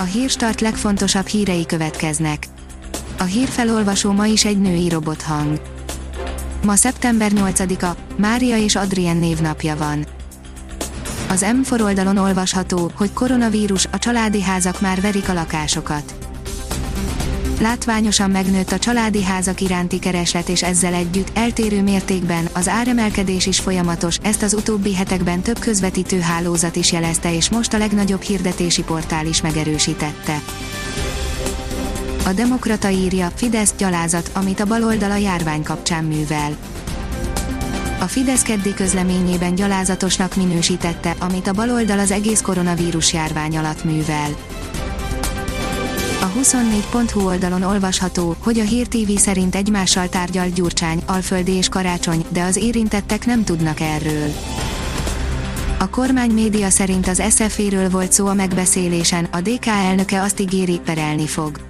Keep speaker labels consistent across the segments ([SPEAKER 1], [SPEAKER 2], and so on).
[SPEAKER 1] A hírstart legfontosabb hírei következnek. A hírfelolvasó ma is egy női robothang. Ma szeptember 8-a, Mária és Adrien névnapja van. Az M4 oldalon olvasható, hogy koronavírus, a családi házak már verik a lakásokat. Látványosan megnőtt a családi házak iránti kereslet és ezzel együtt eltérő mértékben az áremelkedés is folyamatos, ezt az utóbbi hetekben több közvetítő hálózat is jelezte és most a legnagyobb hirdetési portál is megerősítette. A Demokrata írja, Fidesz gyalázat, amit a baloldal a járvány kapcsán művel. A Fidesz keddi közleményében gyalázatosnak minősítette, amit a baloldal az egész koronavírus járvány alatt művel. A 24.hu oldalon olvasható, hogy a Hír TV szerint egymással tárgyalt Gyurcsány, Alföldi és Karácsony, de az érintettek nem tudnak erről. A kormány média szerint az SZF-ről volt szó a megbeszélésen, a DK elnöke azt ígéri, perelni fog.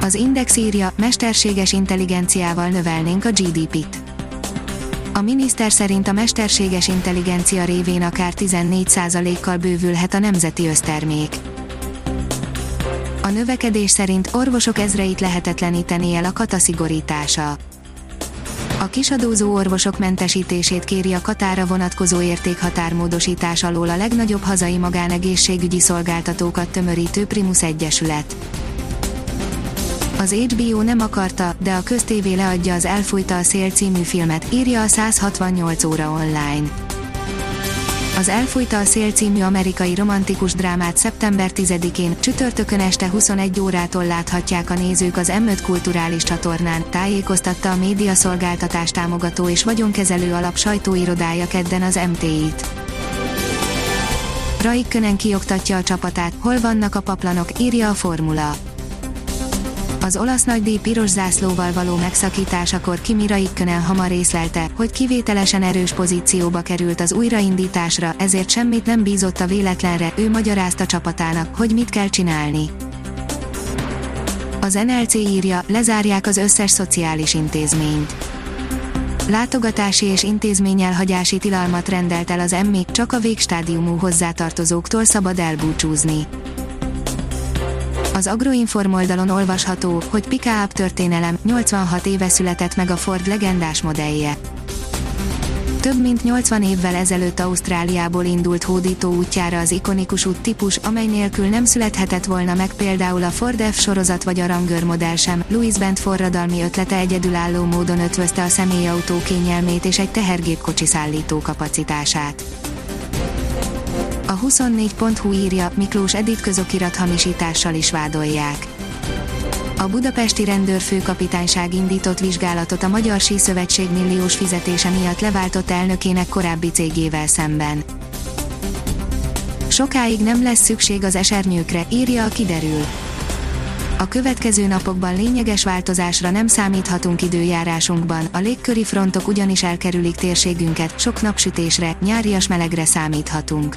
[SPEAKER 1] Az Index írja, mesterséges intelligenciával növelnénk a GDP-t. A miniszter szerint a mesterséges intelligencia révén akár 14%-kal bővülhet a nemzeti össztermék. A növekedés szerint orvosok ezreit lehetetleníteni el a kataszigorítása. A kisadózó orvosok mentesítését kéri a katára vonatkozó értékhatármódosítás alól a legnagyobb hazai magánegészségügyi szolgáltatókat tömörítő Primus Egyesület. Az HBO nem akarta, de a köztévé leadja az Elfújta a szél című filmet, írja a 168 óra online. Az Elfújta a szél című amerikai romantikus drámát szeptember 10-én, csütörtökön este 21 órától láthatják a nézők az M5 kulturális csatornán, tájékoztatta a média szolgáltatás támogató és vagyonkezelő alap sajtóirodája kedden az MTI-t. Raikkönen kioktatja a csapatát, hol vannak a paplanok, írja a formula az olasz nagydíj piros zászlóval való megszakításakor Kimi Raikkonen hamar észlelte, hogy kivételesen erős pozícióba került az újraindításra, ezért semmit nem bízott a véletlenre, ő magyarázta csapatának, hogy mit kell csinálni. Az NLC írja, lezárják az összes szociális intézményt. Látogatási és intézményelhagyási tilalmat rendelt el az emmi, csak a végstádiumú hozzátartozóktól szabad elbúcsúzni. Az Agroinform oldalon olvasható, hogy Pickup történelem, 86 éve született meg a Ford legendás modellje. Több mint 80 évvel ezelőtt Ausztráliából indult hódító útjára az ikonikus út típus, amely nélkül nem születhetett volna meg például a Ford F sorozat vagy a Ranger modell sem. Louis Bent forradalmi ötlete egyedülálló módon ötvözte a személyautó kényelmét és egy tehergépkocsi szállító kapacitását. A 24.hu írja, Miklós Edit közokirat hamisítással is vádolják. A budapesti rendőrfőkapitányság indított vizsgálatot a Magyar Síszövetség milliós fizetése miatt leváltott elnökének korábbi cégével szemben. Sokáig nem lesz szükség az esernyőkre, írja a kiderül. A következő napokban lényeges változásra nem számíthatunk időjárásunkban, a légköri frontok ugyanis elkerülik térségünket, sok napsütésre, nyárias melegre számíthatunk.